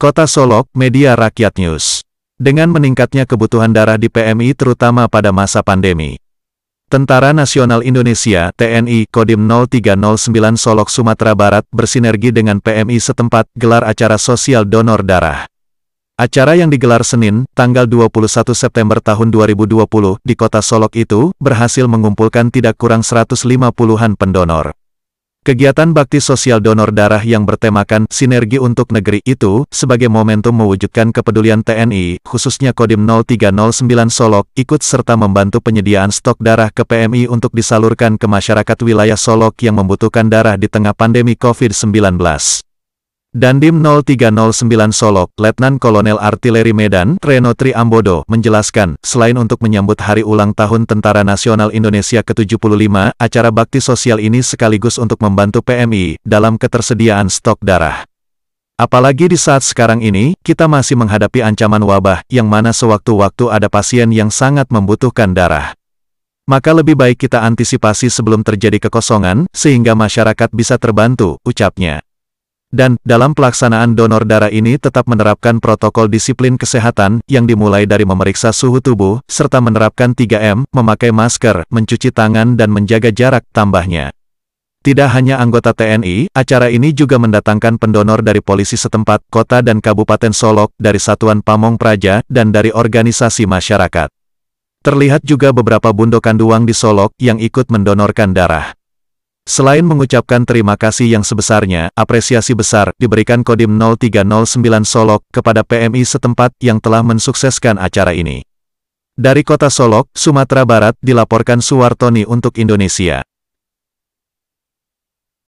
Kota Solok, Media Rakyat News. Dengan meningkatnya kebutuhan darah di PMI terutama pada masa pandemi. Tentara Nasional Indonesia TNI Kodim 0309 Solok Sumatera Barat bersinergi dengan PMI setempat gelar acara sosial donor darah. Acara yang digelar Senin, tanggal 21 September tahun 2020 di kota Solok itu berhasil mengumpulkan tidak kurang 150-an pendonor. Kegiatan bakti sosial donor darah yang bertemakan sinergi untuk negeri itu, sebagai momentum mewujudkan kepedulian TNI, khususnya Kodim 0309 Solok, ikut serta membantu penyediaan stok darah ke PMI untuk disalurkan ke masyarakat wilayah Solok yang membutuhkan darah di tengah pandemi COVID-19. Dandim 0309 Solok, Letnan Kolonel Artileri Medan, Reno Tri Ambodo, menjelaskan, selain untuk menyambut hari ulang tahun Tentara Nasional Indonesia ke-75, acara bakti sosial ini sekaligus untuk membantu PMI dalam ketersediaan stok darah. Apalagi di saat sekarang ini, kita masih menghadapi ancaman wabah, yang mana sewaktu-waktu ada pasien yang sangat membutuhkan darah. Maka lebih baik kita antisipasi sebelum terjadi kekosongan, sehingga masyarakat bisa terbantu, ucapnya. Dan, dalam pelaksanaan donor darah ini tetap menerapkan protokol disiplin kesehatan, yang dimulai dari memeriksa suhu tubuh, serta menerapkan 3M, memakai masker, mencuci tangan dan menjaga jarak, tambahnya. Tidak hanya anggota TNI, acara ini juga mendatangkan pendonor dari polisi setempat, kota dan kabupaten Solok, dari Satuan Pamong Praja, dan dari organisasi masyarakat. Terlihat juga beberapa bundo kanduang di Solok, yang ikut mendonorkan darah. Selain mengucapkan terima kasih yang sebesarnya, apresiasi besar diberikan Kodim 0309 Solok kepada PMI setempat yang telah mensukseskan acara ini. Dari kota Solok, Sumatera Barat, dilaporkan Suwartoni untuk Indonesia.